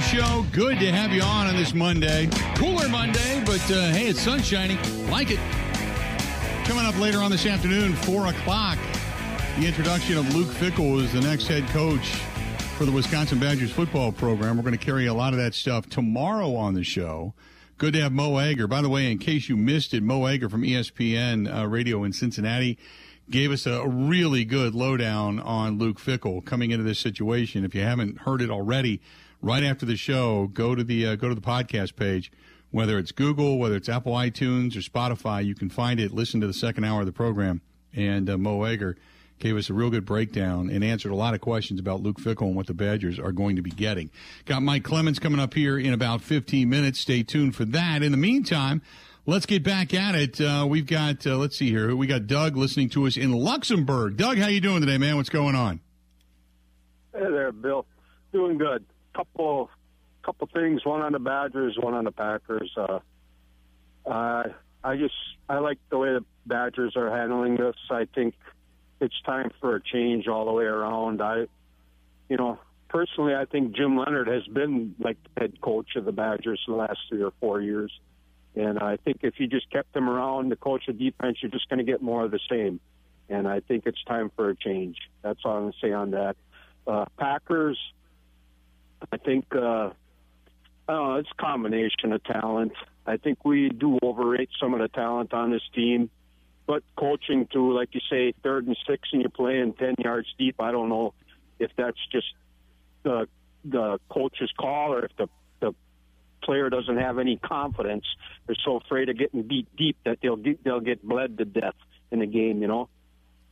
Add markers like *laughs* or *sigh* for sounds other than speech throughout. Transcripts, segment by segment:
Fickle Show. Good to have you on on this Monday. Cooler Monday, but uh, hey, it's sunshiny. Like it. Coming up later on this afternoon, 4 o'clock, the introduction of Luke Fickell as the next head coach for the Wisconsin Badgers football program. We're going to carry a lot of that stuff tomorrow on the show. Good to have Mo Egger. By the way, in case you missed it, Mo Egger from ESPN uh, Radio in Cincinnati gave us a really good lowdown on Luke Fickell coming into this situation. If you haven't heard it already, right after the show, go to the uh, go to the podcast page. Whether it's Google, whether it's Apple iTunes or Spotify, you can find it. Listen to the second hour of the program, and uh, Mo Egger gave us a real good breakdown and answered a lot of questions about Luke Fickell and what the Badgers are going to be getting. Got Mike Clemens coming up here in about 15 minutes. Stay tuned for that. In the meantime, let's get back at it. Uh, we've got, uh, let's see here, we got Doug listening to us in Luxembourg. Doug, how you doing today, man? What's going on? Hey there, Bill. Doing good. Couple, couple things. One on the Badgers, one on the Packers. Uh, uh, I just I like the way the Badgers are handling this. I think it's time for a change all the way around. I, you know, personally, I think Jim Leonhard has been like head coach of the Badgers the last three or four years. And I think if you just kept him around, the coach of defense, you're just going to get more of the same. And I think it's time for a change. That's all I'm going to say on that. Uh, Packers, I think, uh, oh, it's a combination of talent. I think we do overrate some of the talent on this team. But coaching to, like you say, third and six, and you're playing ten yards deep. I don't know if that's just the the coach's call or if the the player doesn't have any confidence. They're so afraid of getting beat deep that they'll get they'll get bled to death in the game. You know.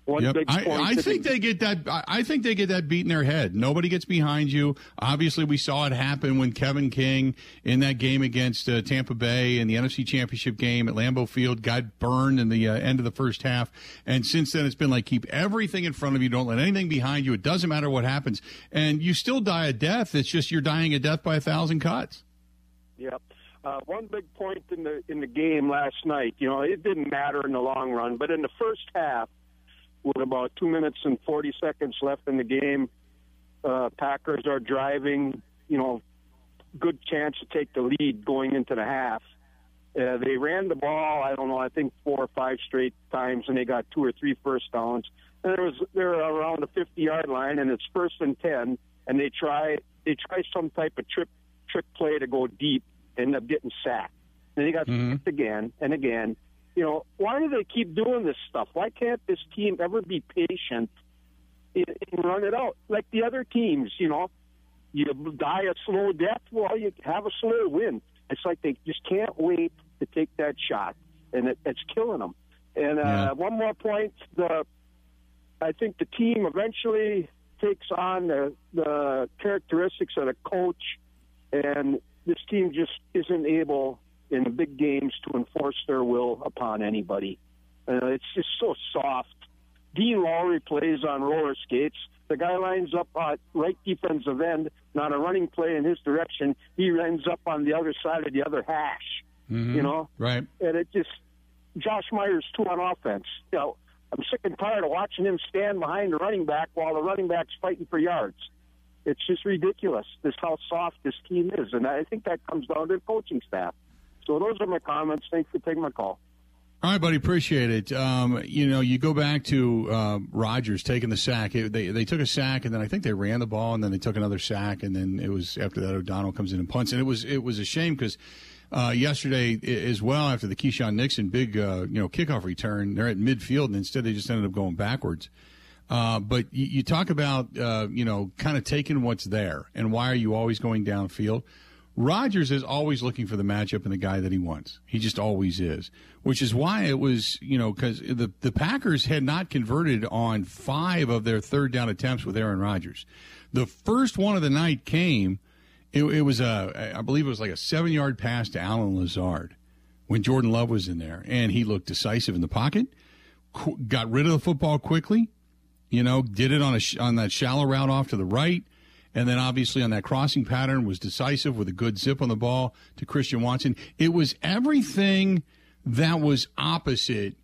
One yep. big I, I think the, they get that. I think they get that beat in their head. Nobody gets behind you. Obviously, we saw it happen when Kevin King in that game against uh, Tampa Bay in the NFC Championship game at Lambeau Field got burned in the uh, end of the first half. And since then, it's been like keep everything in front of you. Don't let anything behind you. It doesn't matter what happens, and you still die a death. It's just you're dying a death by a thousand cuts. Yep. Uh, one big point in the in the game last night. You know, it didn't matter in the long run, but in the first half with about two minutes and 40 seconds left in the game. Uh, Packers are driving, you know, good chance to take the lead going into the half. Uh, they ran the ball, I don't know, I think four or five straight times, and they got two or three first downs. And there was they're around the 50 yard line, and it's first and ten, and they try they try some type of trick trick play to go deep, end up getting sacked. And they got mm-hmm. sacked again and again, you know, why do they keep doing this stuff? Why can't this team ever be patient and, run it out like the other teams? You know, you die a slow death, well, you have a slow win. It's like they just can't wait to take that shot, and it, it's killing them. And uh, yeah. one more point: the I think the team eventually takes on the, the characteristics of the coach, and this team just isn't able in the big games to enforce their will upon anybody. Uh, it's just so soft. Dean Lowry plays on roller skates. The guy lines up at right defensive end, not a running play in his direction. He ends up on the other side of the other hash. Mm-hmm. You know, right? And it just Josh Myers too on offense. You know, I'm sick and tired of watching him stand behind the running back while the running back's fighting for yards. It's just ridiculous. This how soft this team is, and I think that comes down to the coaching staff. So those are my comments. Thanks for taking my call. All right, buddy, appreciate it. Um, you know, you go back to uh, Rodgers taking the sack. It, they they took a sack, and then I think they ran the ball, and then they took another sack, and then it was after that O'Donnell comes in and punts, and it was it was a shame because uh, yesterday as well after the Keisean Nixon big uh, you know kickoff return, they're at midfield, and instead they just ended up going backwards. Uh, but you, you, talk about uh, you know kind of taking what's there, and why are you always going downfield? Rodgers is always looking for the matchup and the guy that he wants. He just always is, which is why it was, you know, because the, the Packers had not converted on five of their third down attempts with Aaron Rodgers. The first one of the night came, it, it was a, I believe it was like a seven yard pass to Allen Lazard when Jordan Love was in there, and he looked decisive in the pocket, got rid of the football quickly, you know, did it on a on that shallow route off to the right and then obviously on that crossing pattern was decisive with a good zip on the ball to Christian Watson. It was everything that was opposite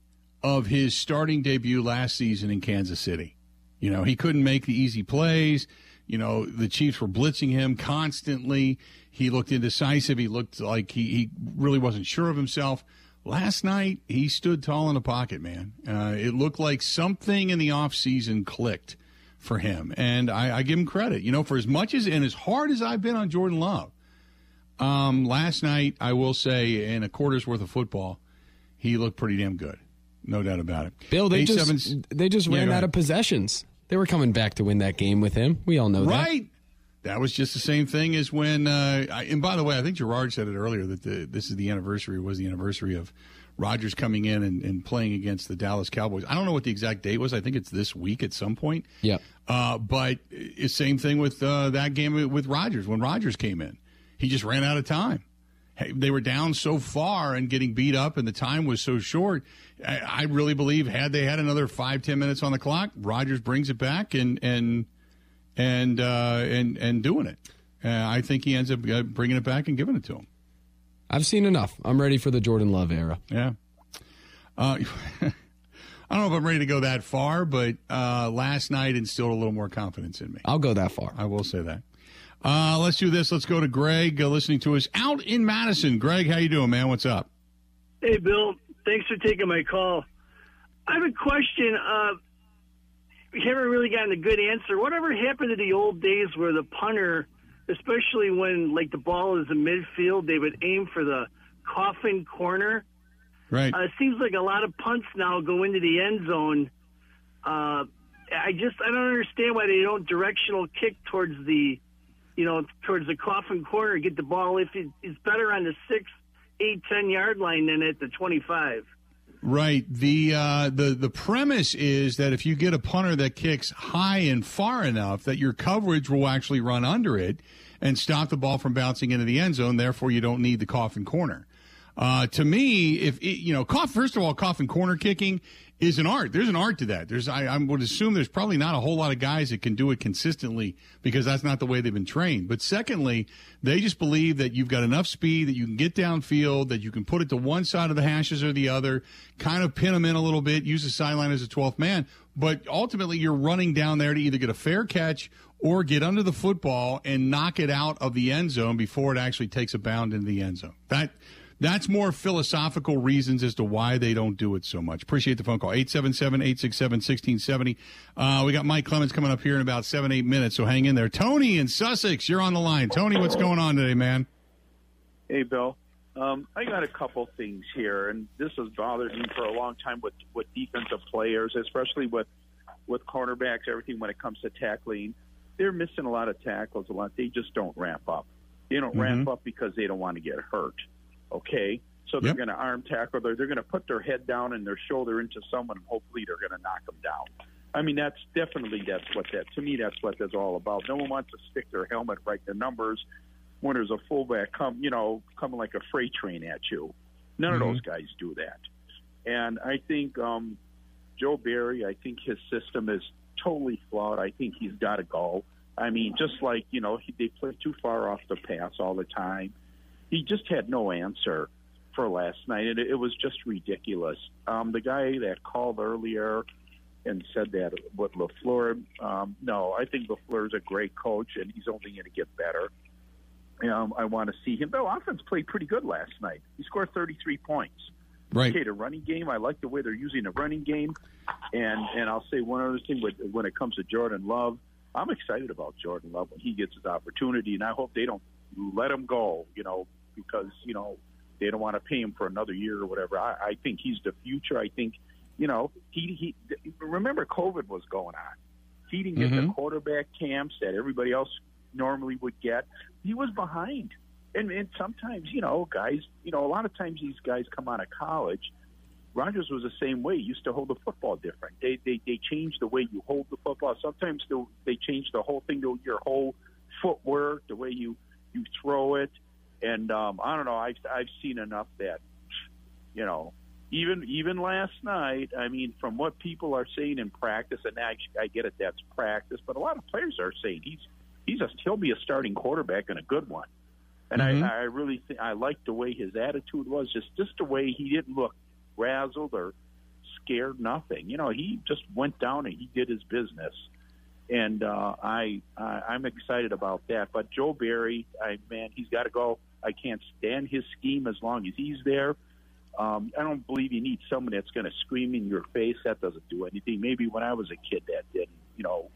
of his starting debut last season in Kansas City. You know, he couldn't make the easy plays. You know, the Chiefs were blitzing him constantly. He looked indecisive. He looked like he, he really wasn't sure of himself. Last night, he stood tall in the pocket, man. Uh, it looked like something in the offseason clicked for him. And I, I, give him credit. You know, for as much as and as hard as I've been on Jordan Love, um, last night, I will say, in a quarter's worth of football, he looked pretty damn good. No doubt about it. Bill, they Eight, just they just yeah, ran out of possessions. They were coming back to win that game with him. We all know right. that. Right. That was just the same thing as when. Uh, I, and by the way, I think Gerard said it earlier that the, this is the anniversary. Was the anniversary of Rodgers coming in and, and, playing against the Dallas Cowboys. I don't know what the exact date was. I think it's this week at some point. Yeah. Uh, but same thing with uh, that game with Rodgers when Rodgers came in. He just ran out of time. They were down so far and getting beat up, and the time was so short. I, really believe had they had another five ten minutes on the clock, Rodgers brings it back and and and uh, and and doing it. Uh, I think he ends up uh, bringing it back and giving it to him. I've seen enough. I'm ready for the Jordan Love era. Yeah. Uh, *laughs* I don't know if I'm ready to go that far, but uh, last night instilled a little more confidence in me. I'll go that far. I will say that. Uh, let's do this. Let's go to Greg, uh, listening to us out in Madison. Greg, how you doing, man? What's up? Hey, Bill. Thanks for taking my call. I have a question. Uh, we haven't really gotten a good answer. Whatever happened to the old days where the punter, especially when like the ball is in midfield, they would aim for the coffin corner. Right. Uh, it seems like a lot of punts now go into the end zone. Uh, I just I don't understand why they don't directional kick towards the you know, towards the coffin corner, get the ball. If it, it's better on the six, eight, ten yard line than at the twenty-five. Right. The uh, the the premise is that if you get a punter that kicks high and far enough, that your coverage will actually run under it and stop the ball from bouncing into the end zone. Therefore, you don't need the coffin corner. Uh, to me, if it, you know, first of all, coffin corner kicking is an art. There's an art to that. There's, I, I, would assume there's probably not a whole lot of guys that can do it consistently because that's not the way they've been trained. But secondly, they just believe that you've got enough speed that you can get downfield, that you can put it to one side of the hashes or the other, kind of pin them in a little bit, use the sideline as a 12th man. But ultimately, you're running down there to either get a fair catch or get under the football and knock it out of the end zone before it actually takes a bound into the end zone. That that's more philosophical reasons as to why they don't do it so much. Appreciate the phone call. 877-867-1670. Uh, we got Mike Clemens coming up here in about seven, eight minutes, so hang in there. Tony in Sussex, you're on the line. Tony, what's going on today, man? Hey, Bill. Um, I got a couple things here, and this has bothered me for a long time with, with defensive players, especially with, with cornerbacks, everything when it comes to tackling. They're missing a lot of tackles a lot. They just don't ramp up. They don't mm-hmm. ramp up because they don't want to get hurt. Okay, so they're yep. going to arm tackle. They're, they're going to put their head down and their shoulder into someone, and hopefully they're going to knock them down. I mean, that's definitely that's what that to me that's what that's all about. No one wants to stick their helmet right the numbers when there's a fullback come you know coming like a freight train at you. None mm-hmm. of those guys do that, and I think um, Joe Barry. I think his system is totally flawed. I think he's got to go. I mean, just like you know, he, they play too far off the pass all the time he just had no answer for last night, and it, was just ridiculous. Um, the guy that called earlier and said that what Lafleur, um, no, I think Lafleur is a great coach, and he's only going to get better. Um, I want to see him. Though offense played pretty good last night. He scored 33 points. Right. Okay, the running game. I like the way they're using the running game, and and I'll say one other thing with, when it comes to Jordan Love. I'm excited about Jordan Love when he gets his opportunity, and I hope they don't let him go. You know, because you know they don't want to pay him for another year or whatever. I, I think he's the future. I think you know he he. Remember, COVID was going on. He didn't get mm-hmm. the quarterback camps that everybody else normally would get. He was behind, and and sometimes you know guys, you know a lot of times these guys come out of college. Rodgers was the same way. He used to hold the football different. They they they changed the way you hold the football. Sometimes they they change the whole thing to your whole footwork, the way you you throw it. And um, I don't know. I've I've seen enough that you know even even last night. I mean, from what people are saying in practice, and I, I get it, that's practice, but a lot of players are saying he's he's a he'll be a starting quarterback and a good one. And mm-hmm. I, I really think I like the way his attitude was, just just the way he didn't look razzled or scared. Nothing, you know. He just went down and he did his business. and uh, I, I I'm excited about that. But Joe Barry, I man, he's got to go. I can't stand his scheme as long as he's there. Um, I don't believe you need someone that's going to scream in your face. That doesn't do anything. Maybe when I was a kid, that didn't. You know,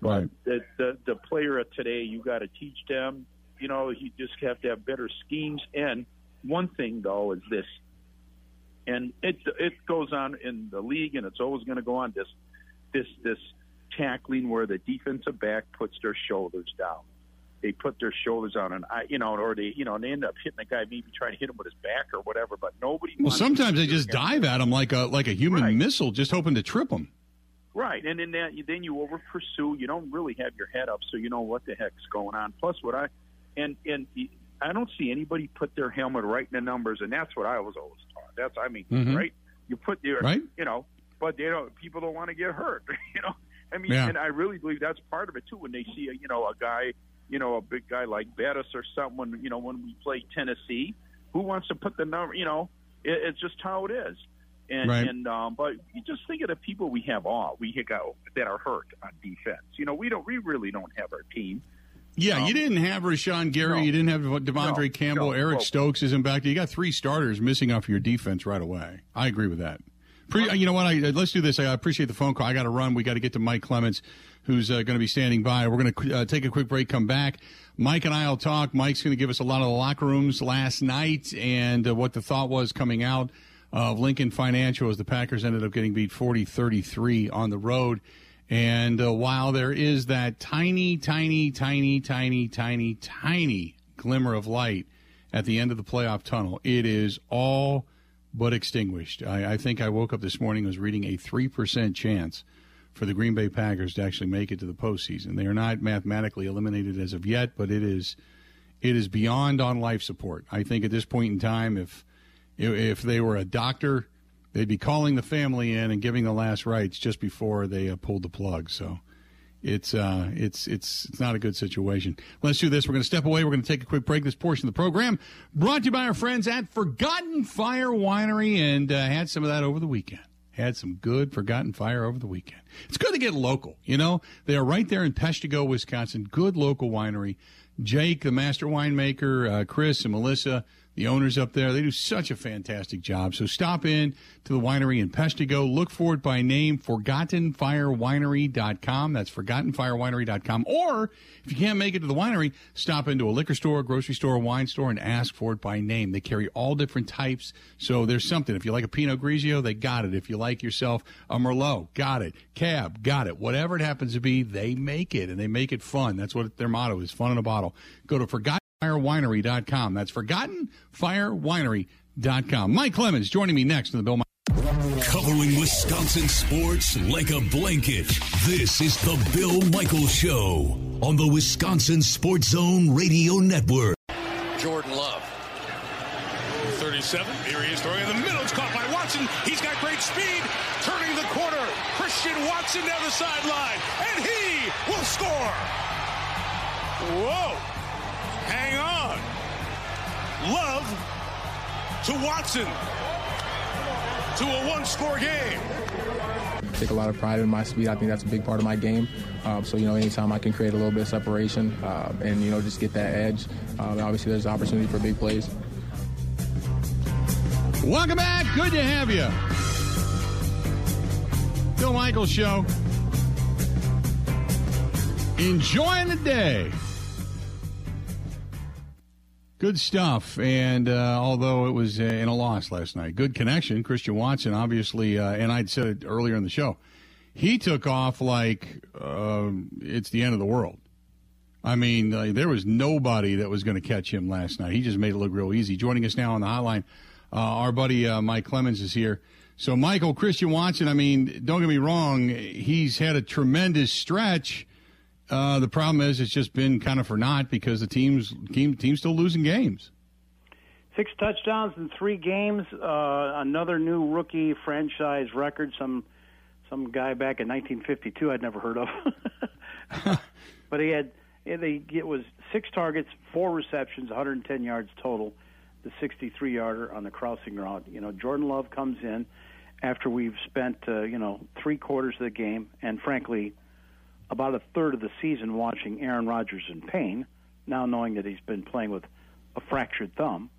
right. the the, the player of today, you got to teach them. You know, you just have to have better schemes. And one thing though is this, and it it goes on in the league, and it's always going to go on. This this this tackling where the defensive back puts their shoulders down. They put their shoulders on, and I, you know, or they, you know, and they end up hitting the guy, maybe trying to hit him with his back or whatever. But nobody. Well, sometimes they just dive at him like a like a human right. missile, just hoping to trip him. Right, and then that, then you over pursue. You don't really have your head up, so you know what the heck's going on. Plus, what I and and I don't see anybody put their helmet right in the numbers, and that's what I was always taught. That's I mean, Mhm. right? You put your Right. you know, but they don't. People don't want to get hurt. *laughs* You know, I mean, Yeah. and I really believe that's part of it too. When they see a you know a guy, you know, a big guy like Bettis or someone, you know, when we play Tennessee, who wants to put the number? You know, it, it's just how it is. And Right. and um, but you just think of the people we have all we got that are hurt on defense. You know, we don't we really don't have our team. Yeah, Um, you didn't have Rashan Gary. no. you didn't have De'Vondre No, Campbell. no. Eric Stokes isn't back. You got three starters missing off your defense right away. I agree with that. Pre- you know what? I, let's do this. I appreciate the phone call. I got to run. We got to get to Mike Clemens, who's uh, going to be standing by. We're going to uh, take a quick break. Come back. Mike and I will talk. Mike's going to give us a lot of the locker rooms last night and uh, what the thought was coming out of Lincoln Financial as the Packers ended up getting beat 40-33 on the road. And uh, while there is that tiny, tiny, tiny, tiny, tiny, tiny glimmer of light at the end of the playoff tunnel, it is all but extinguished. I, I think I woke up this morning was reading a 3% chance for the Green Bay Packers to actually make it to the postseason. They are not mathematically eliminated as of yet, but it is it is beyond on life support. I think at this point in time, if if they were a doctor, they'd be calling the family in and giving the last rites just before they uh, pulled the plug. So it's uh, it's it's it's not a good situation. Let's do this. We're going to step away. We're going to take a quick break. This portion of the program brought to you by our friends at Forgotten Fire Winery, and uh, had some of that over the weekend. Had some good Forgotten Fire over the weekend. It's good to get local. You know, they are right there in Peshtigo, Wisconsin. Good local winery. Jake, the master winemaker, uh, Chris and Melissa, the owners up there, they do such a fantastic job. So stop in to the winery in Peshtigo. Look for it by name, ForgottenFireWinery.com. That's ForgottenFireWinery.com. Or if you can't make it to the winery, stop into a liquor store, grocery store, wine store, and ask for it by name. They carry all different types. So there's something. If you like a Pinot Grigio, they got it. If you like yourself a Merlot, got it. Cab, got it. Whatever it happens to be, they make it, and they make it fun. That's what their motto is, fun in a bottle. Go to ForgottenFireWinery.com. That's ForgottenFireWinery.com. Mike Clemens joining me next in the Bill. Covering Wisconsin sports like a blanket. This is the Bill Michaels Show on the Wisconsin Sports Zone Radio Network. Jordan Love. 37. Here he is throwing in the middle. It's caught by Watson. He's got great speed. Turning the corner. Christian Watson down the sideline. And he will score. Whoa. Hang on. Love to Watson. To a one score game. take a lot of pride in my speed. I think that's a big part of my game. Um, so, you know, anytime I can create a little bit of separation uh, and, you know, just get that edge, um, obviously there's opportunity for big plays. Welcome back. Good to have you. Bill Michaels Show. Enjoying the day. Good stuff. And uh, although it was uh, in a loss last night, good connection. Christian Watson, obviously, uh, and I'd said it earlier in the show, he took off like um it's the end of the world. I mean, uh, there was nobody that was going to catch him last night. He just made it look real easy. Joining us now on the hotline, uh, our buddy uh, Mike Clemens is here. So, Michael Christian Watson, I mean, don't get me wrong, he's had a tremendous stretch. Uh, the problem is it's just been kind of for naught because the team's team team's still losing games. Six touchdowns in three games. Uh, another new rookie franchise record. Some some guy back in 1952 I'd never heard of. *laughs* but he had they it was six targets, four receptions, 110 yards total. The 63 yarder on the crossing route. You know, Jordan Love comes in after we've spent uh, you know three quarters of the game, and frankly, about a third of the season watching Aaron Rodgers in pain, now knowing that he's been playing with a fractured thumb.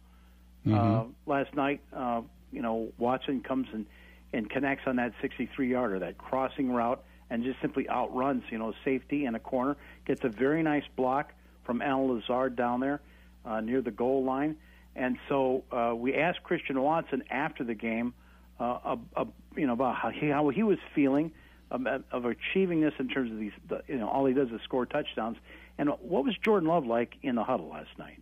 Mm-hmm. Uh, last night, uh, you know, Watson comes and, and connects on that 63 yarder, that crossing route, and just simply outruns, you know, safety in a corner. Gets a very nice block from Al Lazard down there uh, near the goal line. And so uh, we asked Christian Watson after the game, uh, uh, you know, about how he, how he was feeling of, of achieving this in terms of these, the, you know, all he does is score touchdowns. And what was Jordan Love like in the huddle last night?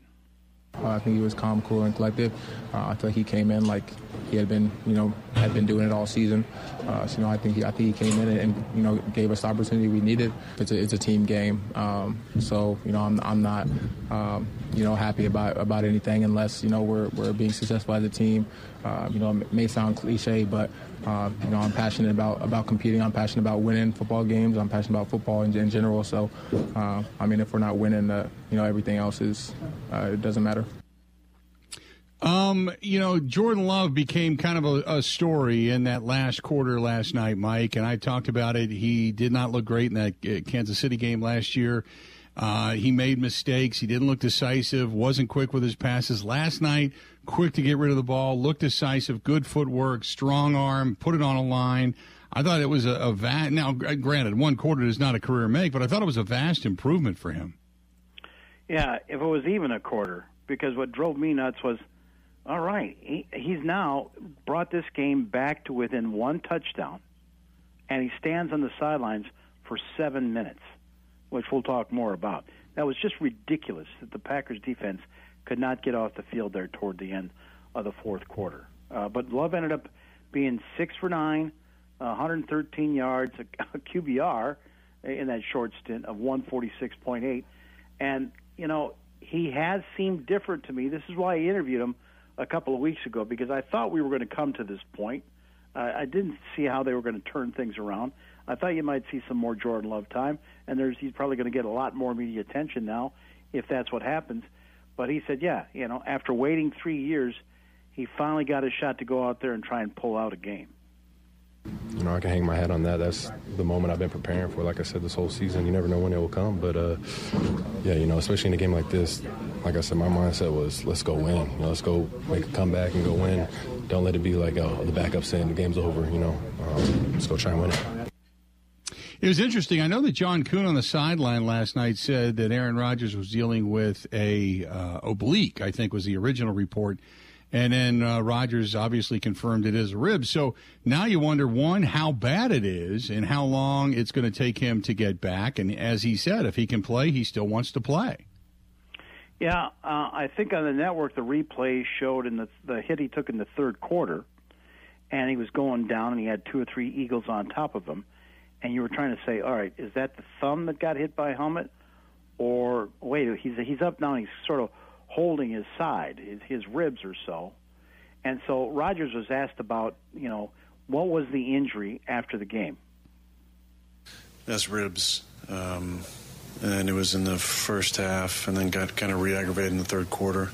Uh, I think he was calm, cool, and collected. Uh, I feel like he came in like he had been, you know, had been doing it all season. Uh, so, you know, I think he, I think he came in and, and, you know gave us the opportunity we needed. It's a, it's a team game, um, so you know I'm, I'm not um, you know happy about about anything unless you know we're we're being successful as a team. Uh, you know, it may sound cliche, but uh, you know I'm passionate about about competing. I'm passionate about winning football games. I'm passionate about football in, in general. So, uh, I mean, if we're not winning, uh, you know, everything else is it doesn't matter. Um, you know, Jordan Love became kind of a, a, story in that last quarter last night, Mike, and I talked about it. He did not look great in that uh, Kansas City game last year. Uh, he made mistakes. He didn't look decisive. wasn't quick with his passes last night. Quick to get rid of the ball. Looked decisive. Good footwork. Strong arm. Put it on a line. I thought it was a, a vast. Now, granted, one quarter is not a career make, but I thought it was a vast improvement for him. Yeah, if it was even a quarter, because what drove me nuts was all right. He, he's now brought this game back to within one touchdown, and he stands on the sidelines for seven minutes, which we'll talk more about. That was just ridiculous that the Packers defense could not get off the field there toward the end of the fourth quarter. Uh, but Love ended up being six for nine, 113 yards, a, a QBR in that short stint of 146.8. And, you know, he has seemed different to me. This is why I interviewed him a couple of weeks ago because I thought we were going to come to this point. Uh, I didn't see how they were going to turn things around. I thought you might see some more Jordan Love time, and there's he's probably going to get a lot more media attention now if that's what happens. But he said, yeah, you know, after waiting three years, he finally got a shot to go out there and try and pull out a game you know, I can hang my hat on that. That's the moment I've been preparing for. Like I said, this whole season, you never know when it will come. But uh, yeah, you know, especially in a game like this, like I said, my mindset was let's go win. You know, let's go make a comeback and go win. Don't let it be like oh, the backup saying the game's over. You know, um, let's go try and win it. It was interesting. I know that John Kuhn on the sideline last night said that Aaron Rodgers was dealing with a uh, oblique. I think was the original report and then uh, Rodgers obviously confirmed it is a rib. So now you wonder one how bad it is and how long it's going to take him to get back. And as he said, if he can play, he still wants to play. Yeah, uh, I think on the network the replay showed in the the hit he took in the third quarter, and he was going down and he had two or three eagles on top of him, and you were trying to say, all right, is that the thumb that got hit by helmet, or wait, he's he's up now, and he's sort of holding his side, his, his ribs or so. And so Rodgers was asked about, you know, what was the injury after the game? That's ribs. Um, and it was in the first half and then got kind of re aggravated in the third quarter.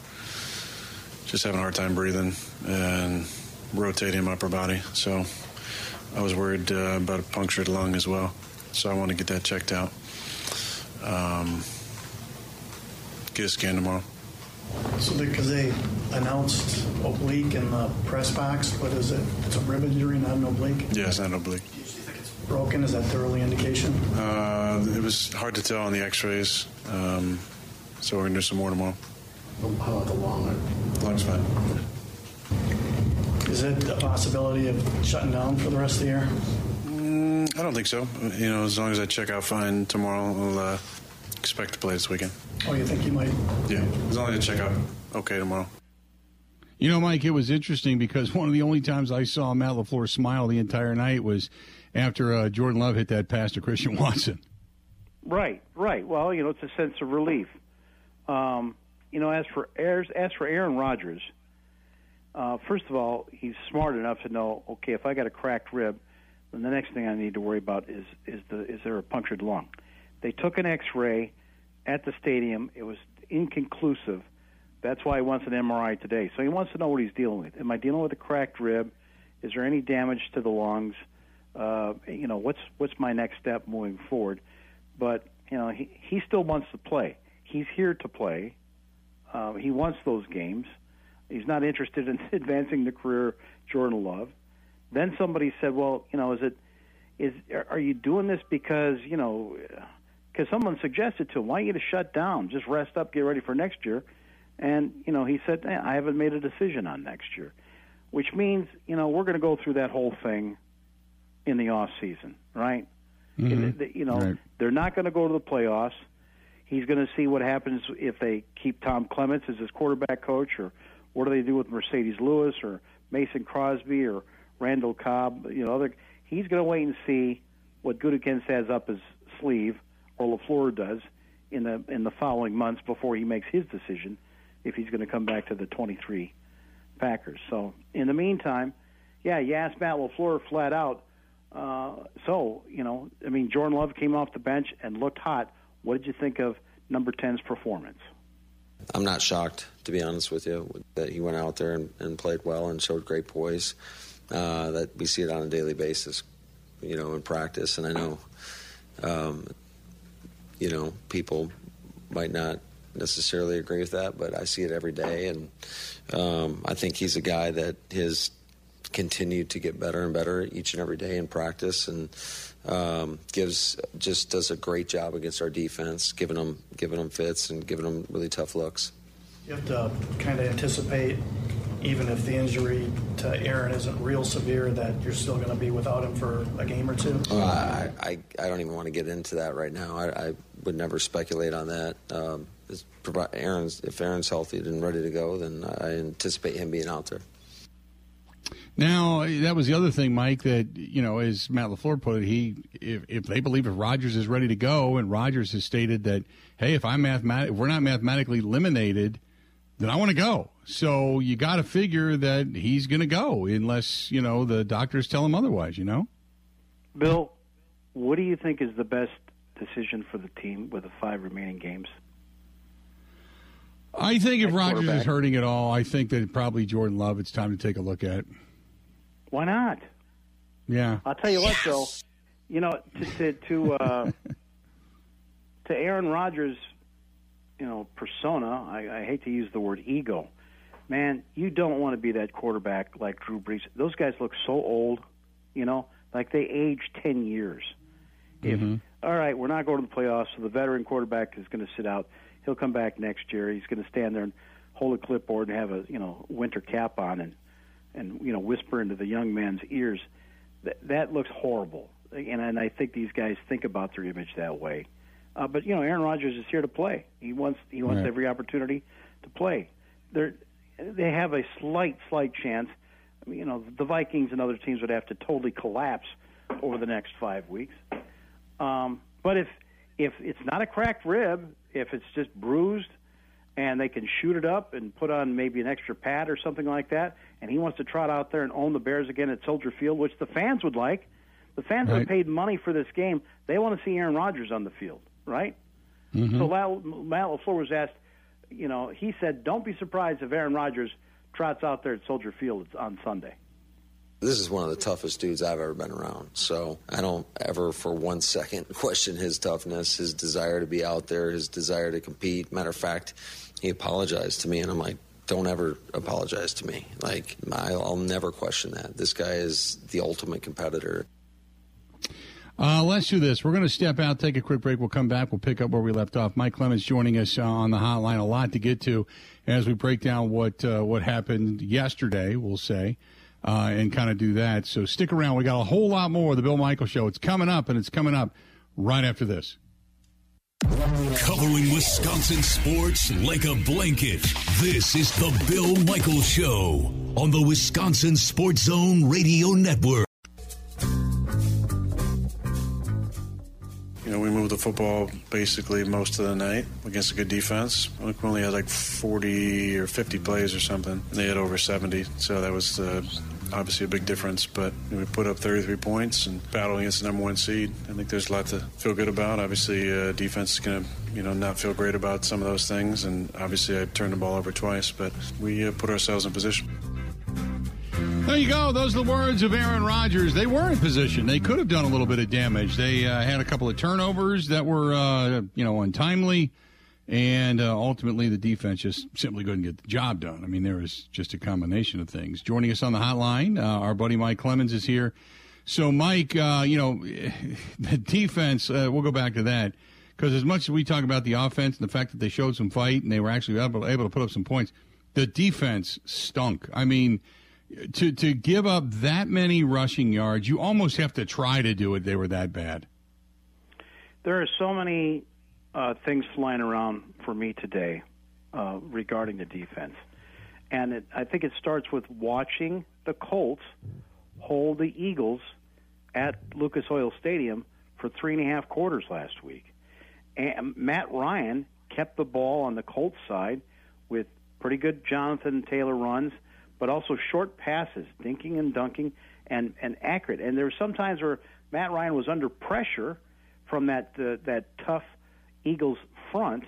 Just having a hard time breathing and rotating my upper body. So I was worried uh, about a punctured lung as well. So I want to get that checked out. Um, get a scan tomorrow. So because they announced oblique in the press box, what is it? It's a rib injury, not an oblique? Yeah, it's not an oblique. Broken, is that the early indication? Uh, it was hard to tell on the x-rays, um, so we're going to do some more tomorrow. How about the lung? Lung's fine. Is it a possibility of shutting down for the rest of the year? Mm, I don't think so. You know, as long as I check out fine tomorrow, I'll uh, expect to play this weekend. Oh, you think you might? Yeah, as long as I check out okay tomorrow. You know, Mike, it was interesting because *laughs* one of the only times I saw Matt LaFleur smile the entire night was after uh, Jordan Love hit that pass to Christian *laughs* Watson. Right, right. Well, you know, it's a sense of relief. Um, you know, as for as for Aaron Rodgers, uh, first of all, he's smart enough to know, okay, if I got a cracked rib, then the next thing I need to worry about is is the is there a punctured lung? They took an X-ray at the stadium. It was inconclusive. That's why he wants an MRI today. So he wants to know what he's dealing with. Am I dealing with a cracked rib? Is there any damage to the lungs? Uh, you know, what's what's my next step moving forward? but you know he he still wants to play. He's here to play. Um, he wants those games. He's not interested in *laughs* advancing the career Jordan Love. Then somebody said, "Well, you know, is it is are you doing this because you know because someone suggested to him, why don't you just shut down, just rest up, get ready for next year?" And you know, he said, eh, "I haven't made a decision on next year," which means you know we're going to go through that whole thing in the off season, right? Mhm. The- you know, Right. they're not going to go to the playoffs. He's going to see what happens if they keep Tom Clements as his quarterback coach, or what do they do with Marcedes Lewis or Mason Crosby or Randall Cobb? You know, other. He's going to wait and see what Gutekunst has up his sleeve, or Lafleur does in the in the following months before he makes his decision if he's going to come back to the 23 Packers. So in the meantime, yeah, you asked Matt Lafleur flat out. Uh, so you know, I mean, Jordan Love came off the bench and looked hot. What did you think of number 10's performance? I'm not shocked, to be honest with you, that he went out there and, and played well and showed great poise. Uh, that we see it on a daily basis, you know, in practice. And I know, um, you know, people might not necessarily agree with that, but I see it every day. And um, I think he's a guy that has continued to get better and better each and every day in practice, and um, gives just does a great job against our defense, giving them giving them fits and giving them really tough looks. You have to kind of anticipate, even if the injury to Aaron isn't real severe, that you're still going to be without him for a game or two. Uh, I, I I don't even want to get into that right now. I, I would never speculate on that. Um, it's Aaron's if Aaron's healthy and ready to go, then I anticipate him being out there. Now that was the other thing, Mike. That you know, as Matt Lafleur put it, he if, if they believe if Rodgers is ready to go, and Rodgers has stated that, hey, if I'm mathemat- if we're not mathematically eliminated, then I want to go. So you got to figure that he's going to go, unless you know the doctors tell him otherwise. You know. Bill, what do you think is the best decision for the team with the five remaining games? I think if At Rodgers is hurting at all, I think that probably Jordan Love. It's time to take a look at. Why not? Yeah. I'll tell you what, though. You know, to to to, uh, *laughs* to Aaron Rodgers, you know, persona. I, I hate to use the word ego. Man, you don't want to be that quarterback like Drew Brees. Those guys look so old. You know, like they age ten years. If all right, we're not going to the playoffs, so the veteran quarterback is going to sit out. He'll come back next year. He's going to stand there and hold a clipboard and have a you know winter cap on and and you know whisper into the young man's ears. That that looks horrible, and and I think these guys think about their image that way. Uh, but you know, Aaron Rodgers is here to play. He wants he wants Right. every opportunity to play. They they have a slight slight chance. I mean, you know, the Vikings and other teams would have to totally collapse over the next five weeks. Um, but if if it's not a cracked rib, if it's just bruised, and they can shoot it up and put on maybe an extra pad or something like that, and he wants to trot out there and own the Bears again at Soldier Field, which the fans would like. The fans Right. have paid money for this game. They want to see Aaron Rodgers on the field, right? Mm-hmm. So Matt, Matt LaFleur was asked, you know, he said, "Don't be surprised if Aaron Rodgers trots out there at Soldier Field on Sunday." This is one of the toughest dudes I've ever been around. So I don't ever for one second *laughs* question his toughness, his desire to be out there, his desire to compete. Matter of fact, he apologized to me, and I'm like, don't ever apologize to me. Like, I'll never question that. This guy is the ultimate competitor. Uh, let's do this. We're going to step out, take a quick break. We'll come back. We'll pick up where we left off. Mike Clemens joining us uh, on the hotline. A lot to get to as we break down what uh, what happened yesterday. We'll say. Uh, and kind of do that. So stick around. We got a whole lot more of the Bill Michael Show. It's coming up, and it's coming up right after this. Covering Wisconsin sports like a blanket. This is the Bill Michael Show on the Wisconsin Sports Zone Radio Network. You know, we moved the football basically most of the night against a good defense. I think we only had like 40 or 50 plays or something, and they had over 70. So that was uh, obviously a big difference. But you know, we put up 33 points and battled against the number one seed. I think there's a lot to feel good about. Obviously, uh, defense is going to, you know, not feel great about some of those things. And obviously, I turned the ball over twice, but we uh, put ourselves in position. There you go. Those are the words of Aaron Rodgers. They were in position. They could have done a little bit of damage. They uh, had a couple of turnovers that were, uh, you know, untimely, and uh, ultimately the defense just simply couldn't get the job done. I mean, there was just a combination of things. Joining us on the hotline, uh, our buddy Mike Clemens is here. So, Mike, uh, you know, *laughs* the defense. Uh, we'll go back to that because as much as we talk about the offense and the fact that they showed some fight and they were actually able, able to put up some points, the defense stunk. I mean to to give up that many rushing yards, you almost have to try to do it. They were that bad. There are so many uh, things flying around for me today uh, regarding the defense, and it, I think it starts with watching the Colts hold the Eagles at Lucas Oil Stadium for three and a half quarters last week. And Matt Ryan kept the ball on the Colts side with pretty good Jonathan Taylor runs but also short passes, dinking and dunking, and and accurate. And there were some times where Matt Ryan was under pressure from that uh, that tough Eagles front,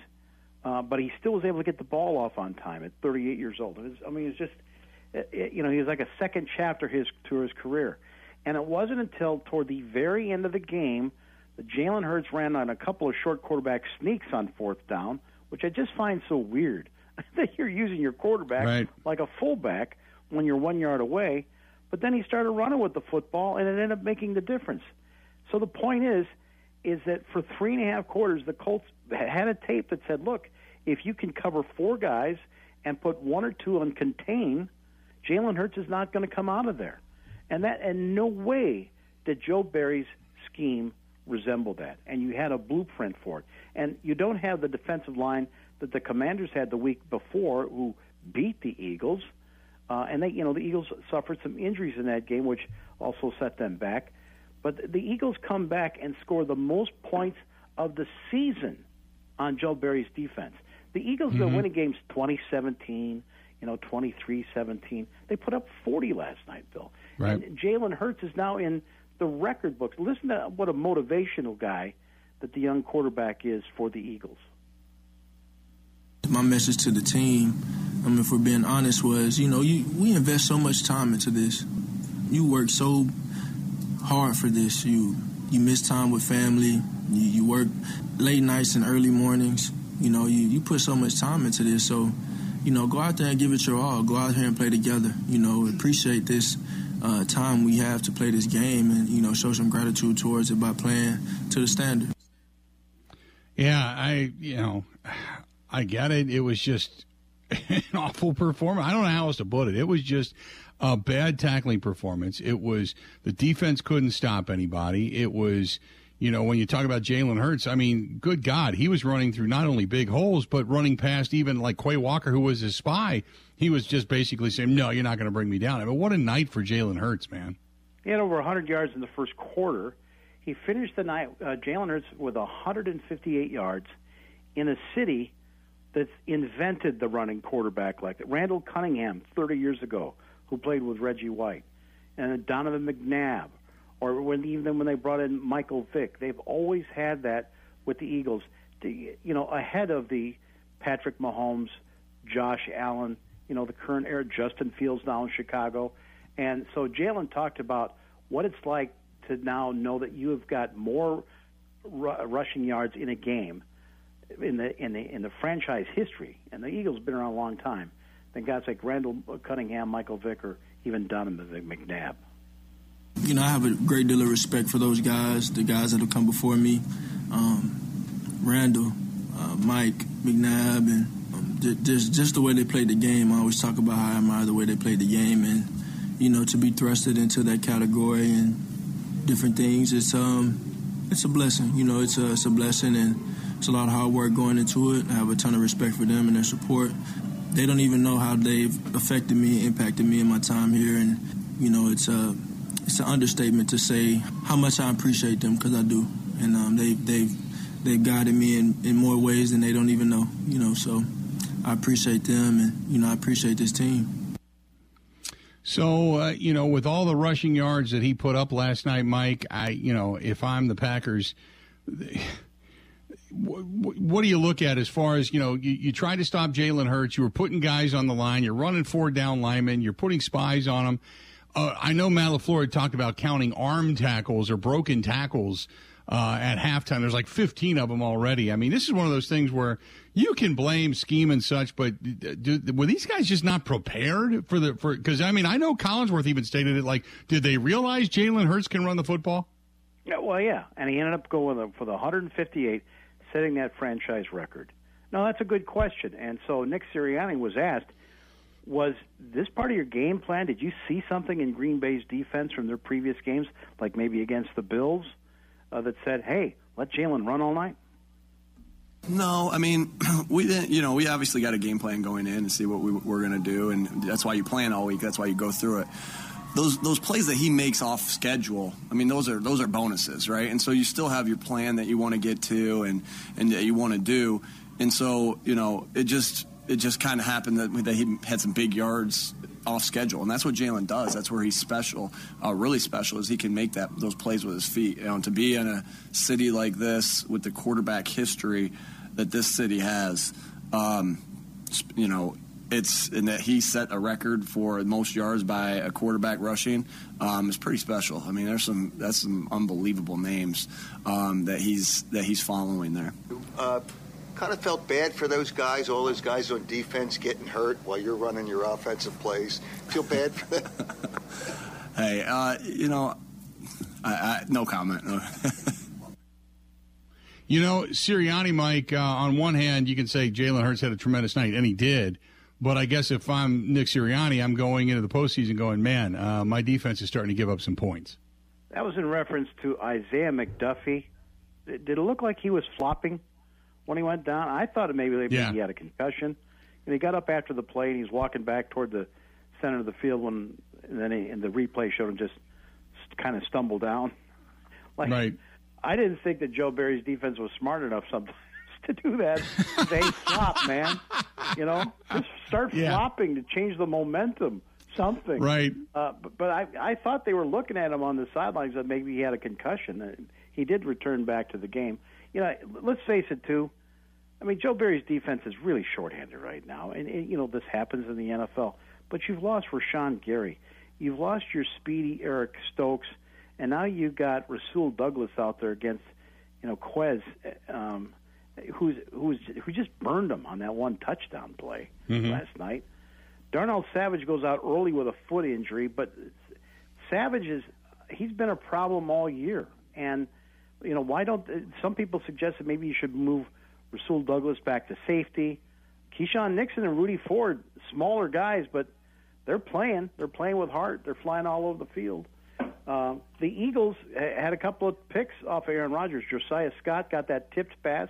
uh, but he still was able to get the ball off on time at 38 years old. Was, I mean, it's just it, you know he was like a second chapter his to his career, and it wasn't until toward the very end of the game that Jalen Hurts ran on a couple of short quarterback sneaks on fourth down, which I just find so weird *laughs* that you're using your quarterback right. like a fullback when you're one yard away. But then he started running with the football, and it ended up making the difference. So the point is, is that for three and a half quarters, the Colts had a tape that said, "Look, if you can cover four guys and put one or two on contain, Jalen Hurts is not going to come out of there." And that, and no way did Joe Barry's scheme resemble that. And you had a blueprint for it. And you don't have the defensive line that the Commanders had the week before, who beat the Eagles. Uh, and they, you know, the Eagles suffered some injuries in that game, which also set them back. But the Eagles come back and score the most points of the season on Joe Barry's defense. The Eagles mm-hmm. been winning games 2017, you know, 23-17. They put up 40 last night, Bill. Right. And Jalen Hurts is now in the record books. Listen to what a motivational guy that the young quarterback is for the Eagles. My message to the team I mean, if we're being honest, was you know you we invest so much time into this. You work so hard for this. You you miss time with family. You, you work late nights and early mornings. You know you you put so much time into this. So you know go out there and give it your all. Go out here and play together. You know appreciate this. Uh, time we have to play this game and you know show some gratitude towards it by playing to the standard. Yeah, I you know I get it. It was just *laughs* an awful performance. I don't know how else to put it. It was just a bad tackling performance. It was the defense couldn't stop anybody. It was, you know, when you talk about Jalen Hurts, I mean, good God, he was running through not only big holes, but running past even like Quay Walker, who was his spy. He was just basically saying, no, you're not going to bring me down. I mean, what a night for Jalen Hurts, man. He had over 100 yards in the first quarter. He finished the night, uh, Jalen Hurts, with 158 yards in a city – that's invented the running quarterback like that. Randall Cunningham, 30 years ago, who played with Reggie White, and Donovan McNabb, or when even when they brought in Michael Vick, they've always had that with the Eagles. To, you know, ahead of the Patrick Mahomes, Josh Allen, you know, the current era, Justin Fields now in Chicago, and so Jalen talked about what it's like to now know that you have got more rushing yards in a game in the in the in the franchise history, and the Eagles have been around a long time, than guys like Randall Cunningham, Michael Vick, or even Donovan McNabb. You know, I have a great deal of respect for those guys, the guys that have come before me, um, Randall, uh, Mike McNabb, and um, just just the way they played the game. I always talk about how I admire the way they played the game, and you know, to be thrusted into that category and different things, it's um, it's a blessing. You know, it's a it's a blessing and it's a lot of hard work going into it. I have a ton of respect for them and their support. They don't even know how they've affected me, impacted me in my time here, and you know, it's a it's an understatement to say how much I appreciate them because I do, and um, they they've they've guided me in, in more ways than they don't even know. You know, so I appreciate them, and you know, I appreciate this team. So, uh, you know, with all the rushing yards that he put up last night, Mike, I, you know, if I'm the Packers, what do you look at as far as you know? You, you try to stop Jalen Hurts. You were putting guys on the line. You're running four down linemen. You're putting spies on them. uh, I know Matt LaFleur talked about counting arm tackles or broken tackles uh, at halftime. There's like 15 of them already. I mean, this is one of those things where you can blame scheme and such, but do, were these guys just not prepared for the for? Because I mean, I know Collinsworth even stated it. Like, did they realize Jalen Hurts can run the football? Yeah, well, yeah, and he ended up going for the 158, setting that franchise record. No, that's a good question. And so Nick Sirianni was asked, was this part of your game plan? Did you see something in Green Bay's defense from their previous games, like maybe against the Bills, uh, that said, "Hey, let Jalen run all night"? No, I mean, *clears throat* we didn't. You know, we obviously got a game plan going in and see what we, we're going to do, and that's why you plan all week. That's why you go through it. Those those plays that he makes off schedule, I mean, those are those are bonuses, right? And so you still have your plan that you want to get to and and that you want to do, and so you know, it just it just kind of happened that, that he had some big yards off schedule, and that's what Jalen does. That's where he's special, uh, really special, is he can make that those plays with his feet. You know, to be in a city like this with the quarterback history that this city has, um, you know, it's and that he set a record for most yards by a quarterback rushing um, is pretty special. I mean, there's some that's some unbelievable names um, that he's that he's following there. Uh, kind of felt bad for those guys, all those guys on defense getting hurt while you're running your offensive plays. Feel bad for them. *laughs* hey, uh, you know, I, I, no comment. *laughs* You know, Sirianni, Mike, uh, on one hand, you can say Jalen Hurts had a tremendous night, and he did. But I guess if I'm Nick Sirianni, I'm going into the postseason going, man, uh, my defense is starting to give up some points. That was in reference to Isaiah McDuffie. Did it look like he was flopping when he went down? I thought maybe, maybe yeah. he had a concussion. And he got up after the play and he's walking back toward the center of the field when and then he, and the replay showed him just kind of stumble down. *laughs* Like, right. I didn't think that Joe Barry's defense was smart enough sometimes to do that. they flop, man. You know, just start Yeah. flopping to change the momentum. Something, Right. Uh, but but I I thought they were looking at him on the sidelines that maybe he had a concussion. Uh, He did return back to the game. You know, let's face it too. I mean, Joe Barry's defense is really shorthanded right now, and, and you know this happens in the NFL. But you've lost Rashan Gary, you've lost your speedy Eric Stokes, and now you've got Rasul Douglas out there against, you know, Quez, um, who's who's who just burned him on that one touchdown play Mhm. last night. Darnell Savage goes out early with a foot injury, but Savage is he's been a problem all year. And you know why don't some people suggest that maybe you should move Rasul Douglas back to safety? Keisean Nixon and Rudy Ford, smaller guys, but they're playing. They're playing with heart. They're flying all over the field. Uh, the Eagles had a couple of picks off Aaron Rodgers. Josiah Scott got that tipped pass,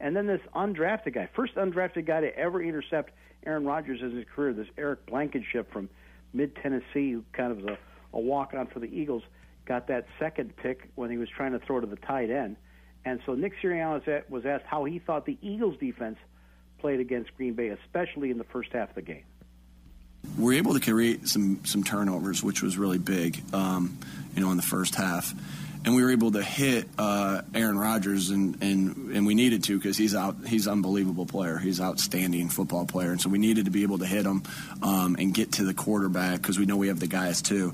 and then this undrafted guy, first undrafted guy to ever intercept Aaron Rodgers in his career, this Eric Blankenship from mid Tennessee, who kind of was a, a walk on for the Eagles, got that second pick when he was trying to throw to the tight end. And so Nick Sirianni was asked how he thought the Eagles' defense played against Green Bay, especially in the first half of the game. we're able to create some some turnovers, which was really big, um, you know, in the first half. And we were able to hit uh, Aaron Rodgers, and, and, and we needed to because he's out. He's an unbelievable player. He's an outstanding football player, and so we needed to be able to hit him um, and get to the quarterback because we know we have the guys too.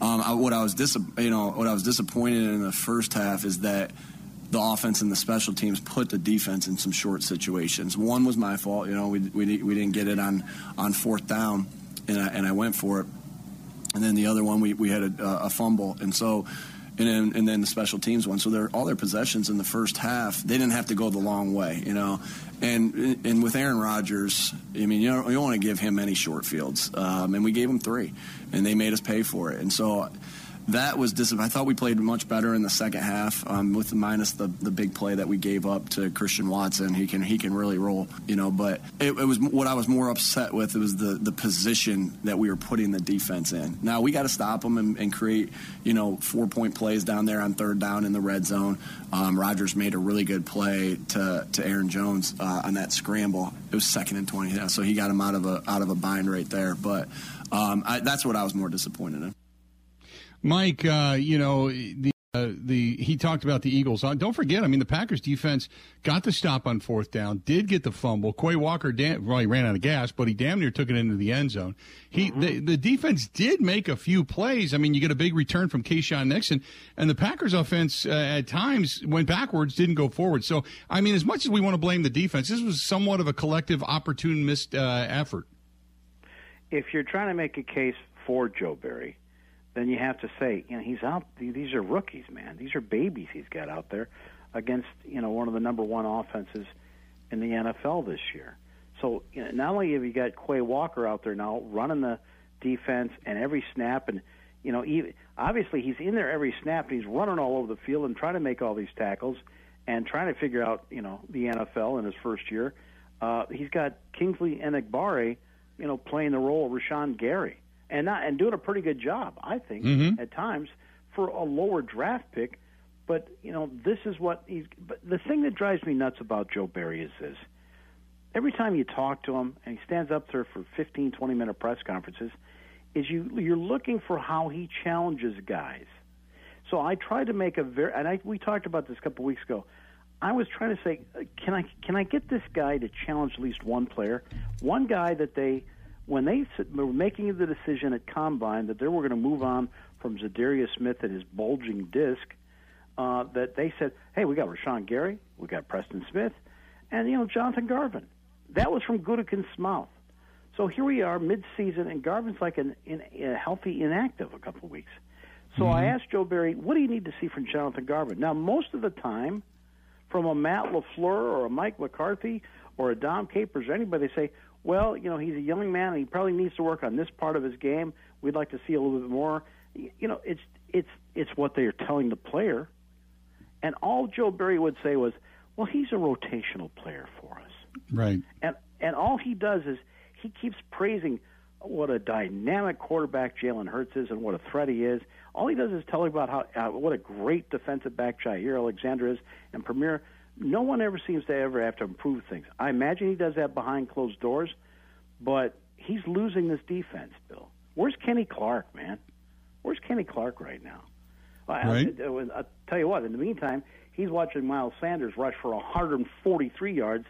Um, I, what I was dis- you know what I was disappointed in the first half is that the offense and the special teams put the defense in some short situations. One was my fault. You know, we we, we didn't get it on on fourth down, and I, and I went for it. And then the other one, we, we had a, a fumble, and so. And then, and then the special teams one. So their all their possessions in the first half, they didn't have to go the long way, you know. And and with Aaron Rodgers, I mean, you don't, you don't want to give him any short fields, um, and we gave him three, and they made us pay for it. And so that was dis- I thought we played much better in the second half, um, with minus the the big play that we gave up to Christian Watson. He can he can really roll, you know. But it, it was what I was more upset with. It was the the position that we were putting the defense in. Now we got to stop them and, and create, you know, four point plays down there on third down in the red zone. Um, Rodgers made a really good play to to Aaron Jones uh, on that scramble. It was second and twenty, so he got him out of a out of a bind right there. But um, I, that's what I was more disappointed in. Mike, uh, you know the uh, the he talked about the Eagles. Uh, don't forget, I mean, the Packers defense got the stop on fourth down, did get the fumble. Quay Walker, dam- well, he ran out of gas, but he damn near took it into the end zone. He mm-hmm. the, the defense did make a few plays. I mean, you get a big return from Keisean Nixon, and the Packers offense uh, at times went backwards, didn't go forward. So, I mean, as much as we want to blame the defense, this was somewhat of a collective, opportune missed uh, effort. If you're trying to make a case for Joe Barry then you have to say, you know, he's out. These are rookies, man. These are babies he's got out there against, you know, one of the number one offenses in the NFL this year. So you know, not only have you got Quay Walker out there now running the defense and every snap, and you know, he, obviously he's in there every snap, and he's running all over the field and trying to make all these tackles and trying to figure out, you know, the NFL in his first year. Uh, he's got Kingsley Enagbare, you know, playing the role of Rashan Gary and not and doing a pretty good job, I think, mm-hmm. at times for a lower draft pick. But you know, this is what he's. But the thing that drives me nuts about Joe Barry is this: every time you talk to him, and he stands up there for 15, 20 minute press conferences, is you you're looking for how he challenges guys. So I tried to make a very, and I, we talked about this a couple weeks ago. I was trying to say, can I can I get this guy to challenge at least one player, one guy that they when they were making the decision at Combine that they were going to move on from Za'Darius Smith and his bulging disc, uh, that they said, hey, we got Rashan Gary, we got Preston Smith, and, you know, Jonathan Garvin. That was from Gutekunst's mouth. So here we are mid-season, and Garvin's like an, in, a healthy inactive a couple of weeks. So mm-hmm. I asked Joe Barry, what do you need to see from Jonathan Garvin? Now, most of the time, from a Matt LaFleur or a Mike McCarthy or a Dom Capers or anybody, they say, well, you know, he's a young man and he probably needs to work on this part of his game. We'd like to see a little bit more. You know, it's it's it's what they are telling the player. And all Joe Barry would say was, "Well, he's a rotational player for us." Right. And and all he does is he keeps praising what a dynamic quarterback Jalen Hurts is and what a threat he is. All he does is tell about how uh, what a great defensive back Jaire Alexander is and Premier no one ever seems to ever have to improve things. I imagine he does that behind closed doors, but he's losing this defense, Bill. Where's Kenny Clark, man? Where's Kenny Clark right now? Right. I, I tell you what. In the meantime, he's watching Miles Sanders rush for 143 yards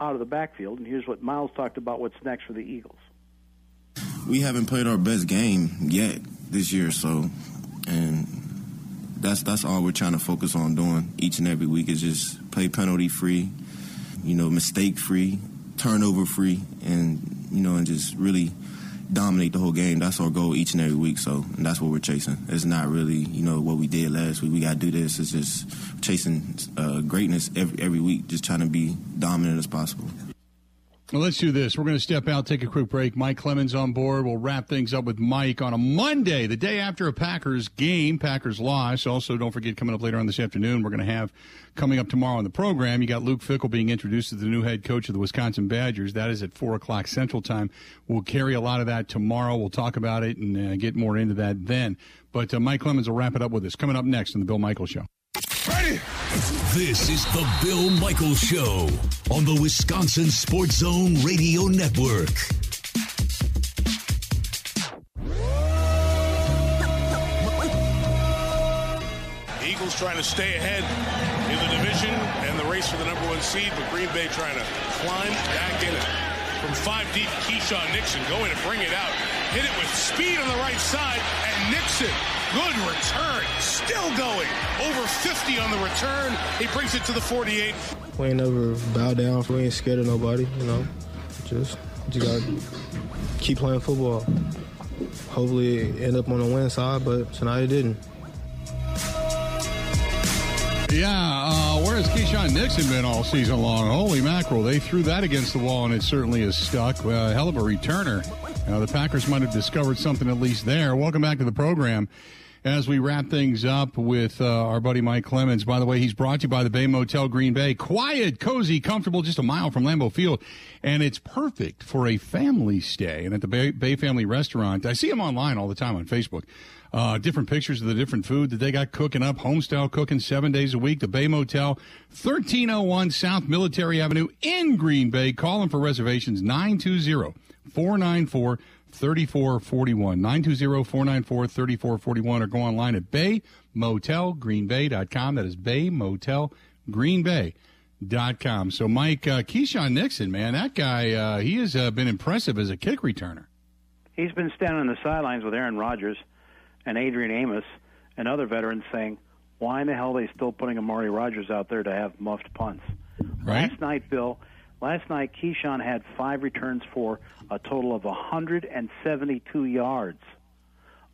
out of the backfield, and here's what Miles talked about. What's next for the Eagles? We haven't played our best game yet this year, so and that's that's all we're trying to focus on doing each and every week is just play penalty free, you know, mistake free, turnover free, and you know, and just really dominate the whole game. That's our goal each and every week. So and that's what we're chasing. It's not really you know what we did last week. We got to do this. It's just chasing uh, greatness every every week, just trying to be dominant as possible. Well, let's do this. We're going to step out, take a quick break. Mike Clemens on board. We'll wrap things up with Mike on a Monday, the day after a Packers game, Packers loss. Also, don't forget, coming up later on this afternoon, we're going to have coming up tomorrow on the program. You got Luke Fickell being introduced as the new head coach of the Wisconsin Badgers. That is at 4 o'clock Central Time. We'll carry a lot of that tomorrow. We'll talk about it and uh, get more into that then. But uh, Mike Clemens will wrap it up with us. Coming up next on The Bill Michaels Show. Ready? This is the Bill Michaels Show on the Wisconsin Sports Zone Radio Network. Eagles trying to stay ahead in the division and the race for the number one seed, but Green Bay trying to climb back in it. From five deep, Keisean Nixon going to bring it out. Hit it with speed on the right side, and Nixon Good return. Still going. Over 50 on the return. He brings it to the 48. We ain't never bow down. We ain't scared of nobody, you know. Just, just got to keep playing football. Hopefully end up on the win side, but tonight it didn't. Yeah, uh, where's Keisean Nixon been all season long? Holy mackerel. They threw that against the wall, and it certainly is stuck. Uh, hell of a returner. Uh, the Packers might have discovered something at least there. Welcome back to the program as we wrap things up with uh, our buddy Mike Clemens. By the way, he's brought to you by the Bay Motel Green Bay. Quiet, cozy, comfortable, just a mile from Lambeau Field. And it's perfect for a family stay. And at the Bay, Bay Family Restaurant, I see him online all the time on Facebook. Uh, different pictures of the different food that they got cooking up, homestyle cooking seven days a week. The Bay Motel, 1301 South Military Avenue in Green Bay. Call them for reservations 920 494 3441. 920 494 3441 or go online at baymotelgreenbay.com. That is baymotelgreenbay.com. So, Mike, uh, Keisean Nixon, man, that guy, uh, he has uh, been impressive as a kick returner. He's been standing on the sidelines with Aaron Rodgers and Adrian Amos and other veterans saying, why in the hell are they still putting Amari Rodgers out there to have muffed punts? Right. Last night, Bill, last night Keisean had five returns for a total of 172 yards.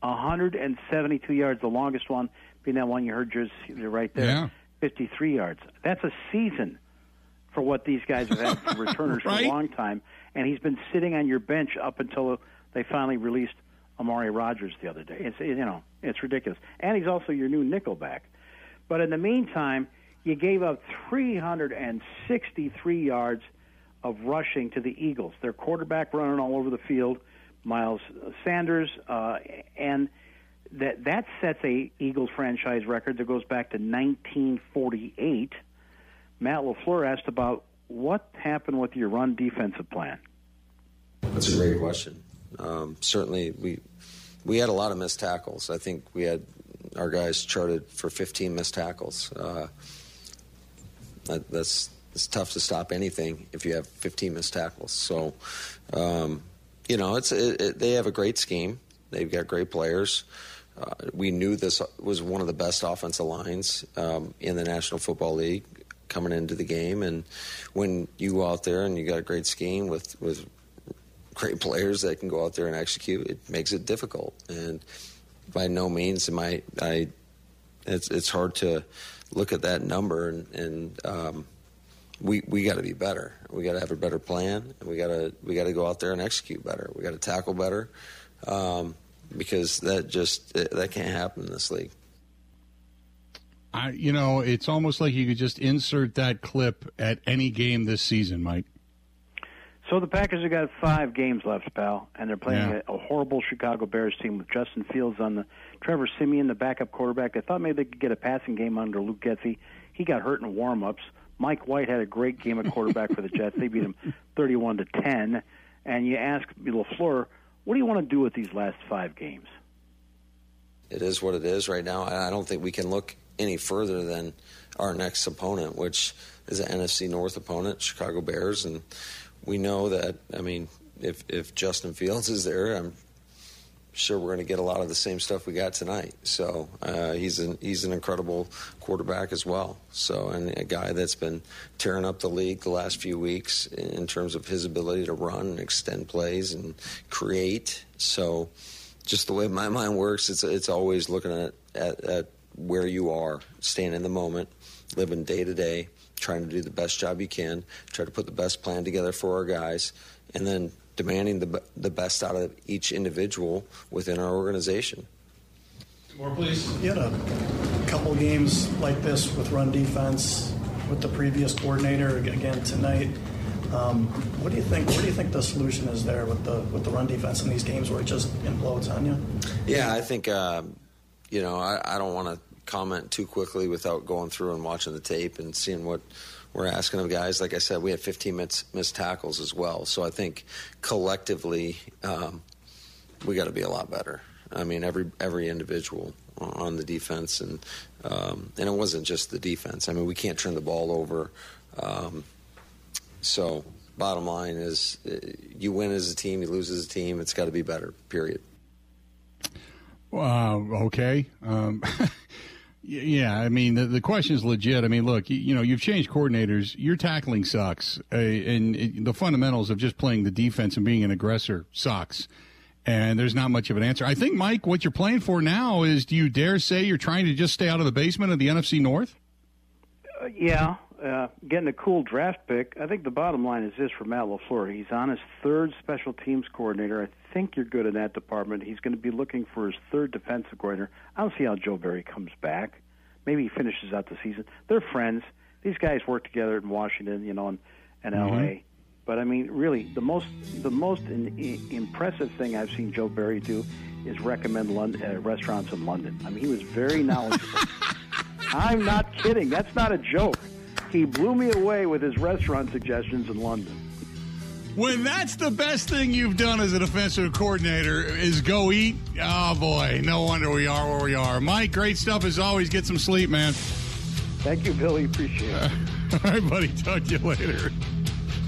172 yards, the longest one being that one you heard just right there, Yeah. 53 yards. That's a season for what these guys have had for *laughs* returners for a long time, and he's been sitting on your bench up until they finally released Amari Rodgers the other day. It's you know it's ridiculous, and he's also your new nickelback. But in the meantime, you gave up 363 yards of rushing to the Eagles. Their quarterback running all over the field, Miles Sanders, uh, and that that sets a Eagles franchise record that goes back to 1948. Matt LaFleur asked about what happened with your run defensive plan. That's a great question. Um, certainly, we we had a lot of missed tackles. I think we had our guys charted for 15 missed tackles. Uh, that's it's tough to stop anything if you have 15 missed tackles. So, um, you know, it's it, it, they have a great scheme. They've got great players. Uh, we knew this was one of the best offensive lines um, in the National Football League coming into the game, and when you go out there and you got a great scheme with with great players that can go out there and execute, it makes it difficult. And by no means am I, I it's it's hard to look at that number and, and um, we we got to be better. We got to have a better plan. And we got to we got to go out there and execute better. We got to tackle better um, because that just that can't happen in this league. I, you know, it's almost like you could just insert that clip at any game this season, Mike. So the Packers have got five games left, pal, and they're playing Yeah. a, a horrible Chicago Bears team with Justin Fields on the Trevor Siemian, the backup quarterback. They thought maybe they could get a passing game under Luke Getsy. He got hurt in warm-ups. Mike White had a great game at quarterback for the Jets. They beat him *laughs* 31 to 10. And you ask LaFleur, what do you want to do with these last five games? it is what it is right now. I I don't think we can look any further than our next opponent, which is an NFC North opponent, Chicago Bears, and we know that. I mean, if if Justin Fields is there, I'm sure we're going to get a lot of the same stuff we got tonight. So uh, he's an he's an incredible quarterback as well. So and a guy that's been tearing up the league the last few weeks in terms of his ability to run and extend plays and create. So just the way my mind works, it's it's always looking at, at, at where you are, staying in the moment, living day to day, trying to do the best job you can, try to put the best plan together for our guys, and then demanding the the best out of each individual within our organization. More, please. You had a couple games like this with run defense with the previous coordinator again tonight. Um, what do you think? What do you think the solution is there with the with the run defense in these games where it just implodes on you? Yeah, I think um, you know I, I don't want to comment too quickly without going through and watching the tape and seeing what we're asking of guys. Like I said, we had 15 missed, missed tackles as well, so I think collectively um, we got to be a lot better. I mean, every every individual on the defense, and um, and it wasn't just the defense. I mean, we can't turn the ball over. Um, so, bottom line is, uh, you win as a team, you lose as a team. It's got to be better. Period. Uh, okay. Um, *laughs* yeah, I mean, the, the question is legit. I mean, look, you, you know, you've changed coordinators. Your tackling sucks. Uh, and it, the fundamentals of just playing the defense and being an aggressor sucks. And there's not much of an answer. I think, Mike, what you're playing for now is do you dare say you're trying to just stay out of the basement of the NFC North? Uh, yeah, uh, getting a cool draft pick. I think the bottom line is this for Matt LaFleur. He's on his third special teams coordinator. I think you're good in that department. He's going to be looking for his third defensive coordinator. I don't see how Joe Barry comes back. Maybe he finishes out the season. They're friends. These guys work together in Washington, you know, and, and Mm-hmm. L.A. But I mean, really, the most the most in, impressive thing I've seen Joe Barry do is recommend London, uh, restaurants in London. I mean, he was very *laughs* knowledgeable. I'm not kidding. That's not a joke. He blew me away with his restaurant suggestions in London. When that's the best thing you've done as an offensive coordinator is go eat, oh boy, no wonder we are where we are. Mike, great stuff as always. Get some sleep, man. Thank you, Billy. Appreciate it. *laughs* All right, buddy. Talk to you later.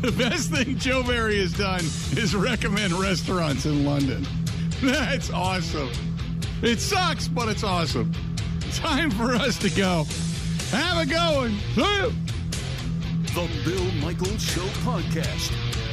The best thing Joe Barry has done is recommend restaurants in London. *laughs* That's awesome. It sucks, but it's awesome. Time for us to go. Have a going. The Bill Michaels Show podcast.